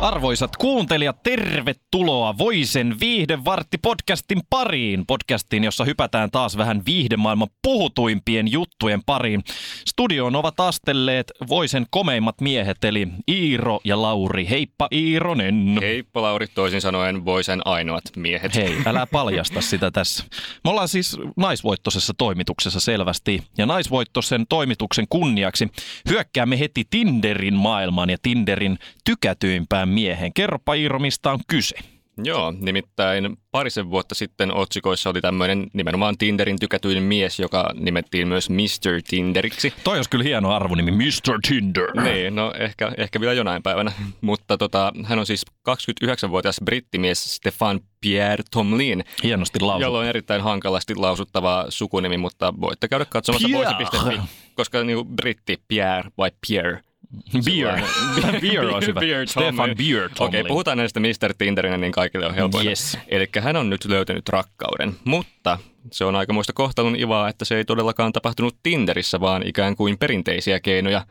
Arvoisat kuuntelijat, tervetuloa Voisen viihdevartti podcastin pariin. Podcastiin, jossa hypätään taas vähän viihdemaailman puhutuimpien juttujen pariin. Studioon ovat astelleet Voisen komeimmat miehet, eli Iiro ja Lauri. Heippa Iironen. Heippa Lauri, toisin sanoen Voisen ainoat miehet. Hei, älä paljasta sitä tässä. Me ollaan siis naisvoittoisessa toimituksessa selvästi. Ja naisvoittoisen toimituksen kunniaksi hyökkäämme heti Tinderin maailmaan ja Tinderin tykätyimpään miehen. Kerropa Iiro, mistä on kyse. Joo, nimittäin parisen vuotta sitten otsikoissa oli tämmöinen nimenomaan Tinderin tykätyin mies, joka nimettiin myös Mr. Tinderiksi. Toi olisi kyllä hieno arvonimi, Mr. Tinder. Niin, no ehkä, ehkä vielä jonain päivänä. Mutta tota, hän on siis 29-vuotias brittimies Stefan Pierre Tomlin. Hienosti lausuttu. Jolla on erittäin hankalasti lausuttava sukunimi, mutta voitte käydä katsomassa voisi.fi, koska niinku britti Pierre vai Pierre Beer. Beer on hyvä. Beer Stefan Beer Okei, okay, puhutaan näistä Mr. Tinderinä, niin kaikille on helpointa. Yes. Eli hän on nyt löytänyt rakkauden, mutta se on aikamoista kohtalon ivaa, että se ei todellakaan tapahtunut Tinderissä, vaan ikään kuin perinteisiä keinoja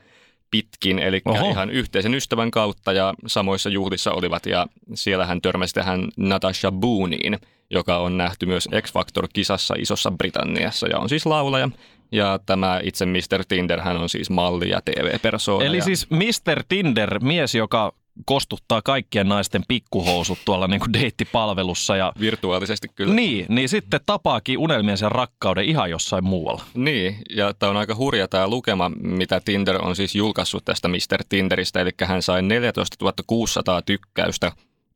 pitkin, eli Oho. ihan yhteisen ystävän kautta ja samoissa juhlissa olivat ja siellä hän törmäsi tähän Natasha Booneen, joka on nähty myös X-Factor-kisassa Isossa Britanniassa ja on siis laulaja ja tämä itse Mr. Tinder, hän on siis malli ja TV-persoona. Eli ja... siis Mr. Tinder, mies, joka kostuttaa kaikkien naisten pikkuhousut tuolla niin kuin deittipalvelussa. Ja... Virtuaalisesti kyllä. Niin, niin sitten tapaakin unelmiensa rakkauden ihan jossain muualla. Niin, ja tämä on aika hurja tämä lukema, mitä Tinder on siis julkaissut tästä Mr. Tinderistä. Eli hän sai 14 600 tykkäystä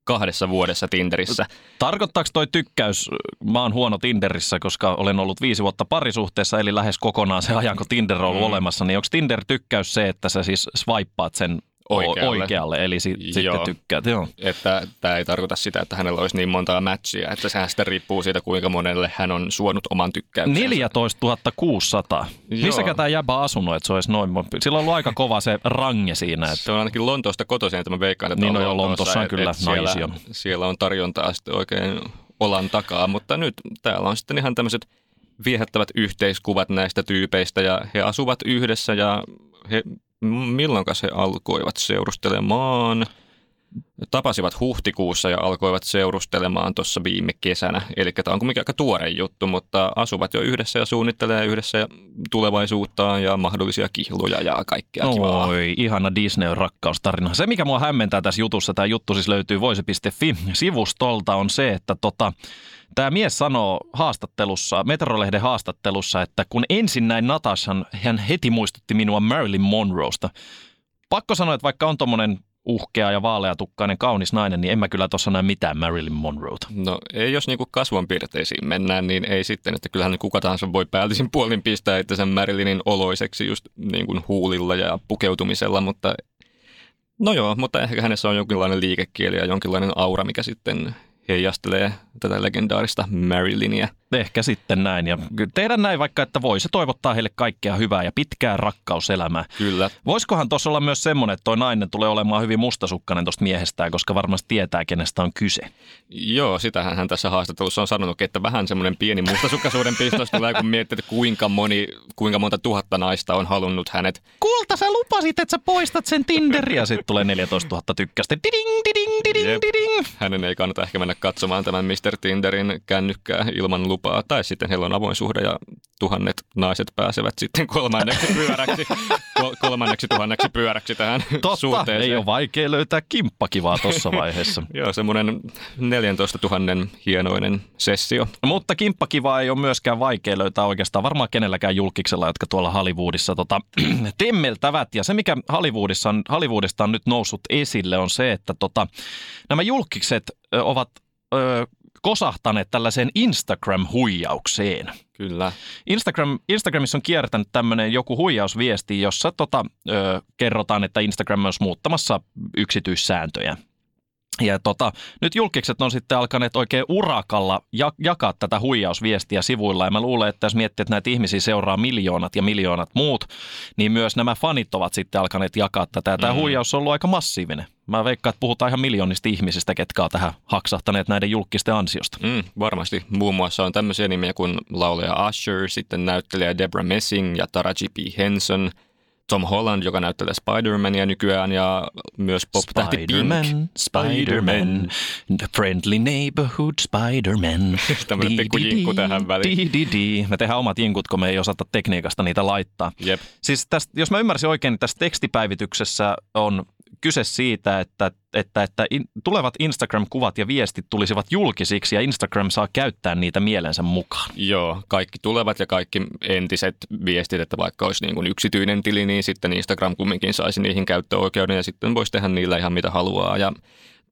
kahdessa vuodessa Tinderissä. Tarkoittaako toi tykkäys, mä oon huono Tinderissä, koska olen ollut viisi vuotta parisuhteessa, eli lähes kokonaan se ajan, kun Tinder on ollut mm. olemassa, niin onko Tinder-tykkäys se, että sä siis swipeaat sen oikealle. oikealle eli si- joo. sitten tykkäät. Joo. Että tämä ei tarkoita sitä, että hänellä olisi niin montaa matchia, että sehän sitten riippuu siitä, kuinka monelle hän on suonut oman tykkäyksensä. 14 600. Missäkä tämä jäbä asunut, että se olisi noin? Sillä on ollut aika kova se range siinä. Että... Se on ainakin Lontoosta kotoisin, että mä veikkaan, että niin on no Lontoossa on kyllä siellä, siellä, siellä on tarjontaa sitten oikein olan takaa, mutta nyt täällä on sitten ihan tämmöiset viehättävät yhteiskuvat näistä tyypeistä ja he asuvat yhdessä ja he milloin he alkoivat seurustelemaan? Tapasivat huhtikuussa ja alkoivat seurustelemaan tuossa viime kesänä. Eli tämä on kuitenkin aika tuore juttu, mutta asuvat jo yhdessä ja suunnittelee yhdessä tulevaisuuttaan ja mahdollisia kihluja ja kaikkea Oi, kivaa. Oi, ihana Disney-rakkaustarina. Se, mikä mua hämmentää tässä jutussa, tämä juttu siis löytyy voise.fi-sivustolta, on se, että tota, Tämä mies sanoo haastattelussa, Metrolehden haastattelussa, että kun ensin näin Natashan, hän heti muistutti minua Marilyn Monroesta. Pakko sanoa, että vaikka on tommonen uhkea ja vaaleatukkainen kaunis nainen, niin en mä kyllä tuossa näe mitään Marilyn Monroeta. No ei, jos niinku kasvonpiirteisiin mennään, niin ei sitten, että kyllähän kuka tahansa voi päällisin puolin pistää että sen Marilynin oloiseksi just niin kuin huulilla ja pukeutumisella, mutta no joo, mutta ehkä hänessä on jonkinlainen liikekieli ja jonkinlainen aura, mikä sitten heijastelee tätä legendaarista Marilynia. Ehkä sitten näin. Ja tehdään näin vaikka, että voisi toivottaa heille kaikkea hyvää ja pitkää rakkauselämää. Kyllä. Voisikohan tuossa olla myös semmoinen, että toi nainen tulee olemaan hyvin mustasukkainen tuosta miehestään, koska varmasti tietää, kenestä on kyse. Joo, sitähän hän tässä haastattelussa on sanonut, että vähän semmoinen pieni mustasukkaisuuden pistos tulee, kun miettii, että kuinka, moni, kuinka monta tuhatta naista on halunnut hänet. Kulta, sä lupasit, että sä poistat sen Tinderin ja sitten tulee 14 000 tykkästä. Diding, diding, diding, diding. Hänen ei kannata ehkä mennä katsomaan tämän Mr. Tinderin kännykkää ilman lupaa. Tai sitten heillä on avoin suhde ja tuhannet naiset pääsevät sitten kolmanneksi pyöräksi, kolmanneksi tuhanneksi pyöräksi tähän Totta, suhteeseen. ei ole vaikea löytää kimppakivaa tuossa vaiheessa. Joo, semmoinen 14 000 hienoinen sessio. Mutta kimppakivaa ei ole myöskään vaikea löytää oikeastaan varmaan kenelläkään julkiksella, jotka tuolla Hollywoodissa tota, temmeltävät. Ja se, mikä Hollywoodissa on, Hollywoodista on nyt noussut esille, on se, että tota, nämä julkikset ovat ö, kosahtaneet tällaiseen Instagram-huijaukseen. Kyllä. Instagram, Instagramissa on kiertänyt tämmöinen joku huijausviesti, jossa tota, ö, kerrotaan, että Instagram on muuttamassa yksityissääntöjä. Ja tota, nyt julkikset on sitten alkaneet oikein urakalla ja, jakaa tätä huijausviestiä sivuilla. Ja mä luulen, että jos miettii, että näitä ihmisiä seuraa miljoonat ja miljoonat muut, niin myös nämä fanit ovat sitten alkaneet jakaa tätä. Ja tämä mm. huijaus on ollut aika massiivinen. Mä veikkaan, että puhutaan ihan miljoonista ihmisistä, ketkä on tähän haksahtaneet näiden julkisten ansiosta. Mm, varmasti. Muun muassa on tämmöisiä nimiä kuin laulaja Usher, sitten näyttelijä Debra Messing ja Taraji P. Henson – Tom Holland, joka näyttelee Spider-Mania nykyään ja myös pop-tähti Spider-Man, Pink. Spider-Man, the friendly neighborhood Spider-Man. Tämmöinen pikku jinkku tähän väliin. Me tehdään omat jinkut, kun me ei osata tekniikasta niitä laittaa. Jep. Siis tästä, jos mä ymmärsin oikein, niin tässä tekstipäivityksessä on kyse siitä, että, että, että in, tulevat Instagram-kuvat ja viestit tulisivat julkisiksi ja Instagram saa käyttää niitä mielensä mukaan. Joo, kaikki tulevat ja kaikki entiset viestit, että vaikka olisi niin kuin yksityinen tili, niin sitten Instagram kumminkin saisi niihin käyttöoikeuden ja sitten voisi tehdä niillä ihan mitä haluaa. Ja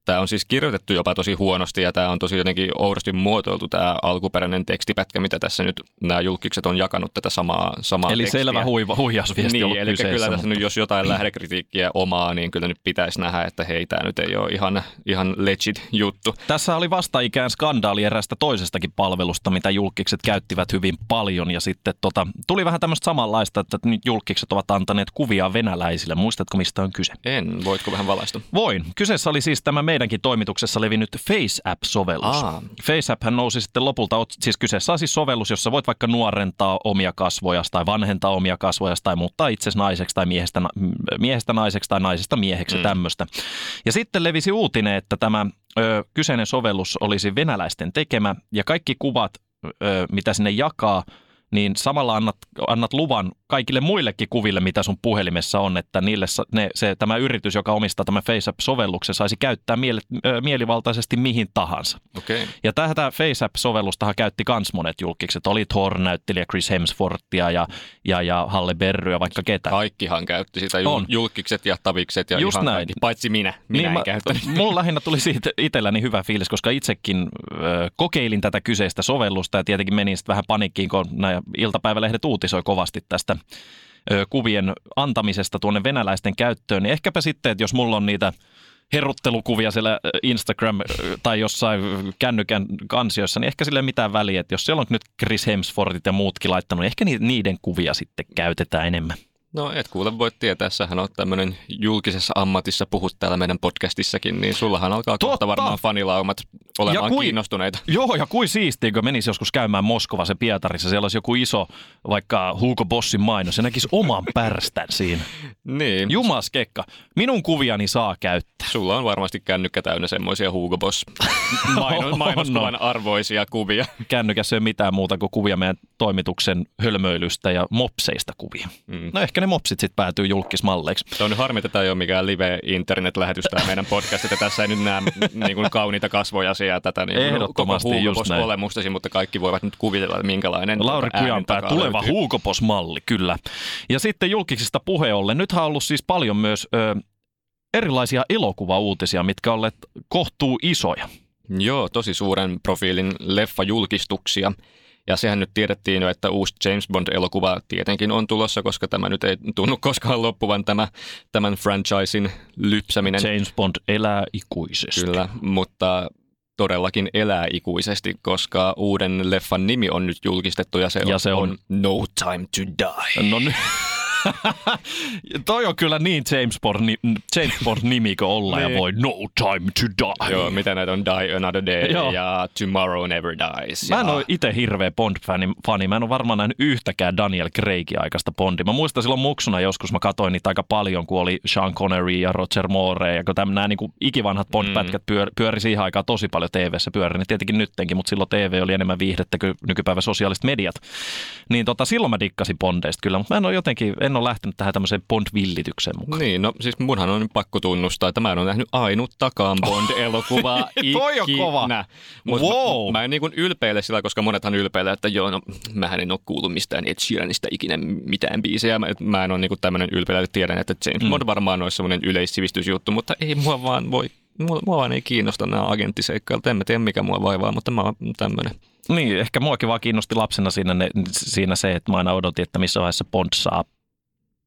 Tämä on siis kirjoitettu jopa tosi huonosti ja tämä on tosi jotenkin oudosti muotoiltu tämä alkuperäinen tekstipätkä, mitä tässä nyt nämä julkikset on jakanut tätä samaa, samaa Eli tekstiä. selvä huiva, huijausviesti Niin, eli kyseessä, kyllä tässä mutta- nyt, jos jotain lähdekritiikkiä omaa, niin kyllä nyt pitäisi nähdä, että hei, tämä nyt ei ole ihan, ihan legit juttu. Tässä oli vastaikään skandaali erästä toisestakin palvelusta, mitä julkikset käyttivät hyvin paljon. Ja sitten tota, tuli vähän tämmöistä samanlaista, että nyt julkikset ovat antaneet kuvia venäläisille. Muistatko, mistä on kyse? En, voitko vähän valaista? Voin. Kyseessä oli siis tämä meidänkin toimituksessa levinnyt FaceApp-sovellus. Aa. FaceApp nousi sitten lopulta, siis kyseessä on siis sovellus, jossa voit vaikka nuorentaa omia kasvoja tai vanhentaa omia kasvoja tai muuttaa itsesi naiseksi tai miehestä, miehestä naiseksi tai naisesta mieheksi mm. tämmöistä. Ja sitten levisi uutinen, että tämä ö, kyseinen sovellus olisi venäläisten tekemä ja kaikki kuvat, ö, mitä sinne jakaa, niin samalla annat, annat luvan kaikille muillekin kuville, mitä sun puhelimessa on, että niille ne, se, tämä yritys, joka omistaa tämän FaceApp-sovelluksen, saisi käyttää miele, ö, mielivaltaisesti mihin tahansa. Okay. Ja tätä FaceApp-sovellustahan käytti kans monet julkikset. Oli Thor-näyttelijä Chris Hemsworthia ja, ja, ja Halle Berryä, vaikka ketä. Kaikkihan käytti sitä, On. jul- julkikset ja tavikset ja Just ihan näin. kaikki, paitsi minä. Minä niin en mä, käyttänyt. mulla lähinnä tuli siitä itselläni hyvä fiilis, koska itsekin ö, kokeilin tätä kyseistä sovellusta ja tietenkin menin sitten vähän panikkiin, kun nämä iltapäivälehdet uutisoi kovasti tästä kuvien antamisesta tuonne venäläisten käyttöön. Niin ehkäpä sitten, että jos mulla on niitä heruttelukuvia siellä Instagram tai jossain kännykän kansioissa, niin ehkä sille mitään väliä, että jos siellä on nyt Chris Hemsworthit ja muutkin laittanut, niin ehkä ni- niiden kuvia sitten käytetään enemmän. No et kuule voi tietää, sähän on tämmöinen julkisessa ammatissa, puhut täällä meidän podcastissakin, niin sullahan alkaa kohta Totta. varmaan fanilaumat olemaan Ja kui- kiinnostuneita. Joo, ja kuin siistiä, kun menisi joskus käymään Moskovassa Pietarissa, siellä olisi joku iso, vaikka Hugo Bossin mainos, ja näkisi oman pärstän siinä. Niin, Jumas kekka, minun kuviani saa käyttää. sulla on varmasti kännykkä täynnä semmoisia Hugo Boss maino- On, mainoskuvan arvoisia kuvia. Kännykässä ei ole mitään muuta kuin kuvia meidän toimituksen hölmöilystä ja mopseista kuvia. Mm. No ehkä ne mopsit sitten päätyy julkismalleiksi. Se on nyt harmi, että tämä ei ole mikään live-internet-lähetys tämä meidän podcast, että tässä ei nyt näe niin kuin kauniita kasvoja ja tätä niin Ehdottomasti koko just näin. olemustasi, mutta kaikki voivat nyt kuvitella, että minkälainen Lauri äänen Kujanpää, tuleva huukopos-malli, kyllä. Ja sitten julkisista puheen ollen, nythän on ollut siis paljon myös ö, erilaisia elokuvauutisia, mitkä olleet kohtuu isoja. Joo, tosi suuren profiilin leffajulkistuksia. Ja sehän nyt tiedettiin jo, että uusi James Bond-elokuva tietenkin on tulossa, koska tämä nyt ei tunnu koskaan loppuvan tämä, tämän franchisin lypsäminen. James Bond elää ikuisesti. Kyllä, mutta todellakin elää ikuisesti, koska uuden leffan nimi on nyt julkistettu ja se, Ja on, se on- No Time to Die. No nyt. Toi on kyllä niin James Bond, James Bond nimikö olla ja Niin. voi no time to die. Joo, mitä näitä on Die Another Day Joo. ja Tomorrow Never Dies. Mä ja... en ole itse hirveä Bond-fani. Fani. Mä en ole varmaan nähnyt yhtäkään Daniel Craigin aikaista Bondia. Mä muistan silloin muksuna joskus, mä katsoin niitä aika paljon, kun oli Sean Connery ja Roger Moore. Ja kun täm, nämä niin ikivanhat Bond-pätkät pyör, pyöri siihen aikaan tosi paljon TV-ssä. Pyöri ne tietenkin nyttenkin, mutta silloin TV oli enemmän viihdettä kuin nykypäivän sosiaaliset mediat. Niin tota, silloin mä dikkasin Bondeista kyllä, mutta mä en ole jotenkin, en ole lähtenyt tähän tämmöiseen Bond-villitykseen mukaan. Niin, no siis munhan on pakko tunnustaa, että mä en ole nähnyt ainuttakaan Bond-elokuvaa Toi on kova. Mut Wow. mä, mä en niin ylpeile sillä, koska monethan ylpeilee, että joo, no mähän en ole kuullut mistään Ed Sheeranista ikinä mitään biisejä. Mä, mä en ole niin tämmöinen ylpeilä, että tiedän, että James Bond varmaan olisi semmoinen yleissivistysjuttu, mutta ei mua vaan voi, mua, mua vaan ei kiinnosta nämä agenttiseikkailut. En mä tiedä, mikä mua vaivaa, mutta mä oon tämmöinen. Niin, ehkä muakin vaan kiinnosti lapsena siinä, ne, siinä se, että mä aina odotin, että missä vaiheessa Bond saa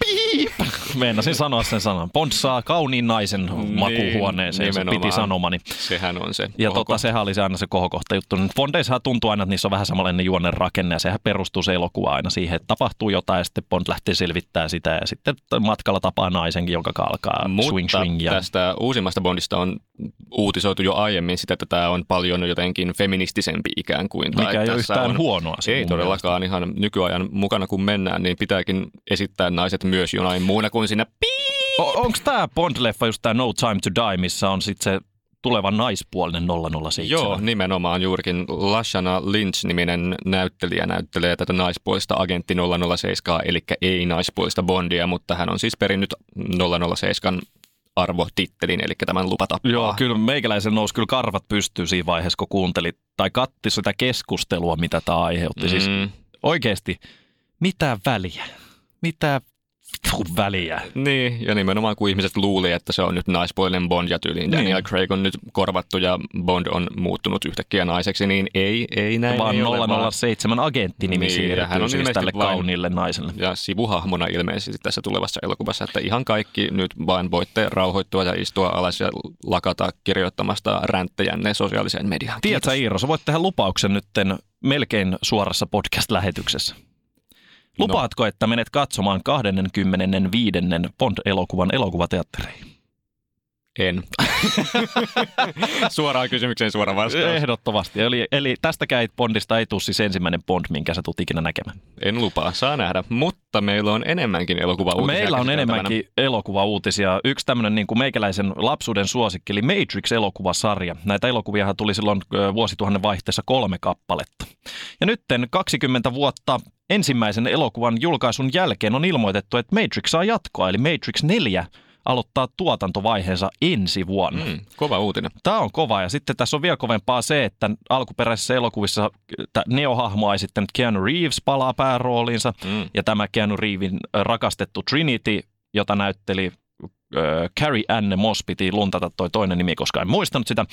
Piip! Meinasin sanoa sen sanan. Bond saa kauniin naisen makuuhuoneeseen, se piti sanomani. Sehän on se. Ja tota, sehän oli se aina se kohokohta juttu. Nyt Bondeissahan tuntuu aina, että niissä on vähän samanlainen juonen rakenne ja sehän perustuu se elokuva aina siihen, että tapahtuu jotain ja sitten Bond lähtee selvittämään sitä ja sitten matkalla tapaa naisenkin, jonka alkaa Mutta swing swing. Ja... tästä uusimmasta Bondista on uutisoitu jo aiemmin sitä, että tämä on paljon jotenkin feministisempi ikään kuin. Mikä ei ole yhtään on, huonoa. Ei todellakaan ihan nykyajan mukana kun mennään, niin pitääkin esittää naiset myös jonain muuna kuin siinä pii. O- onko tämä Bond-leffa just tämä No Time to Die, missä on sitten se tuleva naispuolinen 007? Joo, nimenomaan juurikin Lashana Lynch-niminen näyttelijä näyttelee tätä naispuolista agentti 007, eli ei naispuolista Bondia, mutta hän on siis perinnyt 007 arvotittelin, eli tämän lupatappaa. Joo, kyllä meikäläisen nousi kyllä karvat pystyy siinä vaiheessa, kun kuunteli tai katti sitä keskustelua, mitä tämä aiheutti. Mm. Siis Mm, oikeasti, mitä väliä? Mitä vitun väliä? niin, ja nimenomaan kun ihmiset luuli, että se on nyt naispuolinen Bond ja tyyliin Niin. Daniel Craig on nyt korvattu ja Bond on muuttunut yhtäkkiä naiseksi, niin ei, ei näin Vaan ei ole, vaan 007 agentti-nimi Niin, siirtyy on siis tälle kauniille naiselle. ja sivuhahmona ilmeisesti tässä tulevassa elokuvassa, että ihan kaikki nyt vain voitte rauhoittua ja istua alas ja lakata kirjoittamasta ränttejänne sosiaaliseen mediaan. Tiedätkö Iiro, sä voit tehdä lupauksen nytten melkein suorassa podcast-lähetyksessä. Lupaatko, että menet katsomaan 25. Bond-elokuvan elokuvateattereihin? En. Suoraan kysymykseen suora vastaus. Ehdottomasti. Eli, eli tästäkään Bondista ei tule siis ensimmäinen Bond, minkä sä tulet ikinä näkemään. En lupaa, saa nähdä. Mutta meillä on enemmänkin elokuva Meillä on enemmänkin elokuvauutisia. Yksi tämmöinen niin kuin meikäläisen lapsuuden suosikki, eli Matrix-elokuvasarja. Näitä elokuviahan tuli silloin vuosituhannen vaihteessa kolme kappaletta. Ja nytten 20 vuotta ensimmäisen elokuvan julkaisun jälkeen on ilmoitettu, että Matrix saa jatkoa, eli Matrix 4 aloittaa tuotantovaiheensa ensi vuonna. Mm, kova uutinen. Tämä on kova ja sitten tässä on vielä kovempaa se, että alkuperäisessä elokuvissa Neo-hahmoa esittänyt Keanu Reeves palaa päärooliinsa Mm. ja tämä Keanu Reevesin rakastettu Trinity, jota näytteli äh, Carrie Anne Moss, piti luntata toi toinen nimi, koska en muistanut sitä.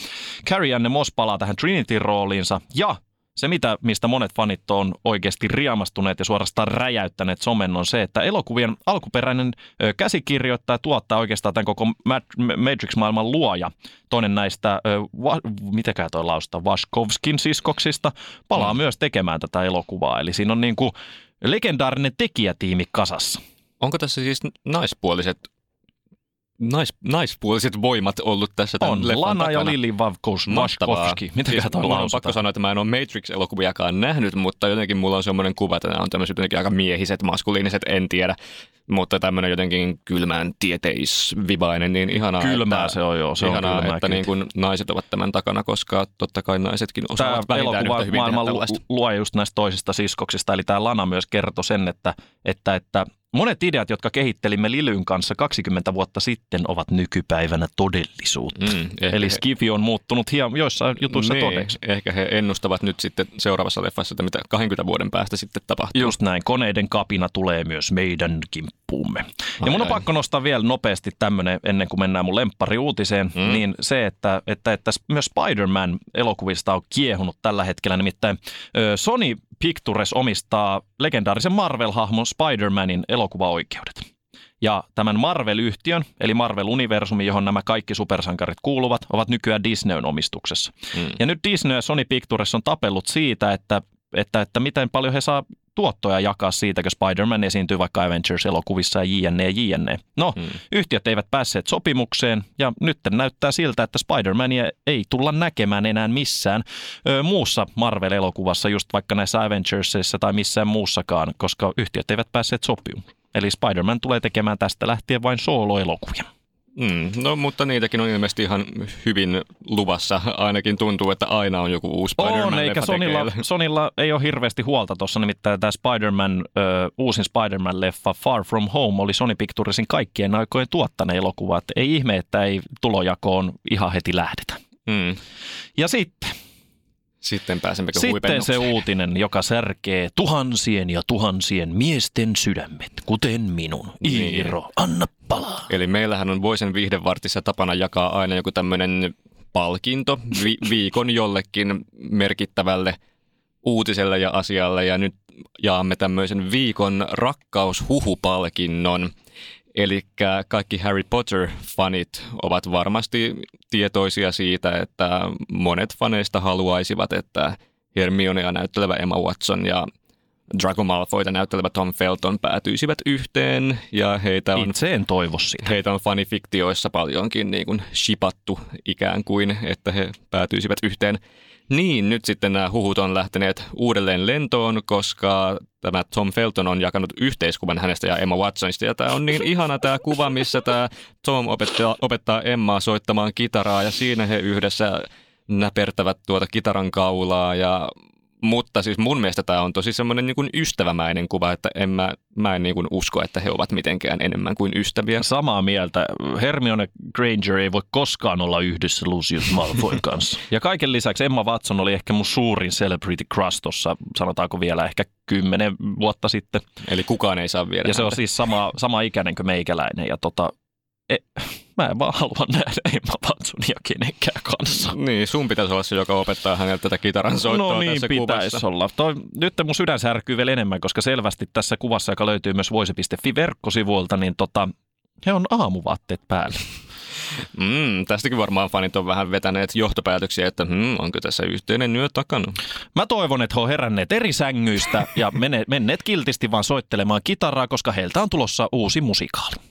Carrie Anne Moss palaa tähän Trinity-rooliinsa ja se, mitä, mistä monet fanit on oikeasti riamastuneet ja suorastaan räjäyttäneet somen, on se, että elokuvien alkuperäinen käsikirjoittaja tuottaa oikeastaan tämän koko Mat- Matrix-maailman luoja. Toinen näistä, va, mitäkään toi lausta, Vaskovskin siskoksista, palaa mm. myös tekemään tätä elokuvaa. Eli siinä on niin kuin legendaarinen tekijätiimi kasassa. Onko tässä siis naispuoliset, nais, naispuoliset voimat ollut tässä tämän On leffan Lana ja takana? Lili Vavkos. Vaskovski. Mitäkään siis, mun on pakko sanoa, että mä en ole Matrix-elokuviakaan nähnyt, mutta jotenkin mulla on semmoinen kuva, että nämä on tämmöiset jotenkin aika miehiset, maskuliiniset, en tiedä. Mutta tämmöinen jotenkin kylmään tieteisvivainen, niin ihanaa, Kylmää että, se on joo, se on ihanaa, kylmää että niin kuin naiset ovat tämän takana, koska totta kai naisetkin Tämä osaavat vähintään yhtä hyvin elokuva tällaista. luo just näistä toisista siskoksista, eli tämä Lana myös kertoi sen, että, että, että monet ideat, jotka kehittelimme Lilyn kanssa 20 vuotta sitten, ovat nykypäivänä todellisuutta. Mm, ehkä Eli he- Skifi on muuttunut hieman joissain jutuissa niin, todeksi. Ehkä he ennustavat nyt sitten seuraavassa leffassa, että mitä 20 vuoden päästä sitten tapahtuu. Just näin, koneiden kapina tulee myös meidän kimppuumme. Ja Ai mun on ai. pakko nostaa vielä nopeasti tämmöinen, ennen kuin mennään mun lemppariuutiseen, Mm. niin se, että, että, että myös Spider-Man elokuvista on kiehunut tällä hetkellä. Nimittäin Sony Pictures omistaa legendaarisen Marvel-hahmon Spider-Manin elokuvaoikeudet. Ja tämän Marvel-yhtiön, eli Marvel-universumi, johon nämä kaikki supersankarit kuuluvat, ovat nykyään Disneyn omistuksessa. Mm. Ja nyt Disney ja Sony Pictures on tapellut siitä, että, että, että miten paljon he saa tuottoja jakaa siitä, kun Spider-Man esiintyy vaikka Avengers-elokuvissa ja jne, jne. No, Mm. yhtiöt eivät päässeet sopimukseen ja nyt näyttää siltä, että Spider-Mania ei tulla näkemään enää missään ö, muussa Marvel-elokuvassa, just vaikka näissä Avengersissa tai missään muussakaan, koska yhtiöt eivät päässeet sopimaan. Eli Spider-Man tulee tekemään tästä lähtien vain solo-elokuvia. Mm, no, mutta niitäkin on ilmeisesti ihan hyvin luvassa. Ainakin tuntuu, että aina on joku uusi Spider-Man On, eikä Sonilla. Sonilla ei ole hirveästi huolta tuossa, nimittäin tämä Spider-Man, ö, uusin Spider-Man-leffa Far From Home oli Sony Picturesin kaikkien aikojen tuottaneen elokuva, että ei ihme, että ei tulojakoon ihan heti lähdetä. Mm. Ja sitten, Sitten pääsemmekö sitten se uutinen, joka särkee tuhansien ja tuhansien miesten sydämet, kuten minun. Niin. Iiro, anna palaa. Eli meillähän on Voisen viihdevartissa tapana jakaa aina joku tämmöinen palkinto vi- viikon jollekin merkittävälle uutiselle ja asialle ja nyt jaamme tämmöisen viikon rakkaushuhupalkinnon. Eli kaikki Harry Potter-fanit ovat varmasti tietoisia siitä, että monet faneista haluaisivat, että Hermionea näyttelevä Emma Watson ja Draco Malfoyta näyttelevä Tom Felton päätyisivät yhteen ja heitä on, Itse en toivo sitä. heitä on fanifiktioissa paljonkin niin kuin shipattu ikään kuin, että he päätyisivät yhteen. Niin, nyt sitten nämä huhut on lähteneet uudelleen lentoon, koska tämä Tom Felton on jakanut yhteiskuvan hänestä ja Emma Watsonista. Ja tämä on niin ihana tämä kuva, missä tämä Tom opettaa, opettaa Emmaa soittamaan kitaraa ja siinä he yhdessä näpertävät tuota kitaran kaulaa ja mutta siis mun mielestä tämä on tosi semmoinen niin ystävämäinen kuva, että en mä, mä en niin kuin usko, että he ovat mitenkään enemmän kuin ystäviä. Samaa mieltä. Hermione Granger ei voi koskaan olla yhdessä Lucius Malfoyn kanssa. Ja kaiken lisäksi Emma Watson oli ehkä mun suurin celebrity crush tuossa, sanotaanko vielä ehkä kymmenen vuotta sitten. Eli kukaan ei saa viedä Ja se on siis sama, sama ikäinen kuin meikäläinen. Ja tota, e, mä en vaan halua nähdä Emma Watsonia kenenkään kanssa. Niin, sun pitäisi olla se, joka opettaa hänelle tätä kitaran soittoa No niin, tässä pitäisi kuvassa. olla. Toi, nyt mun sydän särkyy vielä enemmän, koska selvästi tässä kuvassa, joka löytyy myös voise.fi verkkosivuilta, niin tota, he on aamuvaatteet päällä. Mm, tästäkin varmaan fanit on vähän vetäneet johtopäätöksiä, että hmm, onko tässä yhteinen yö takana. Mä toivon, että he on heränneet eri sängyistä ja menneet kiltisti vaan soittelemaan kitaraa, koska heiltä on tulossa uusi musikaali.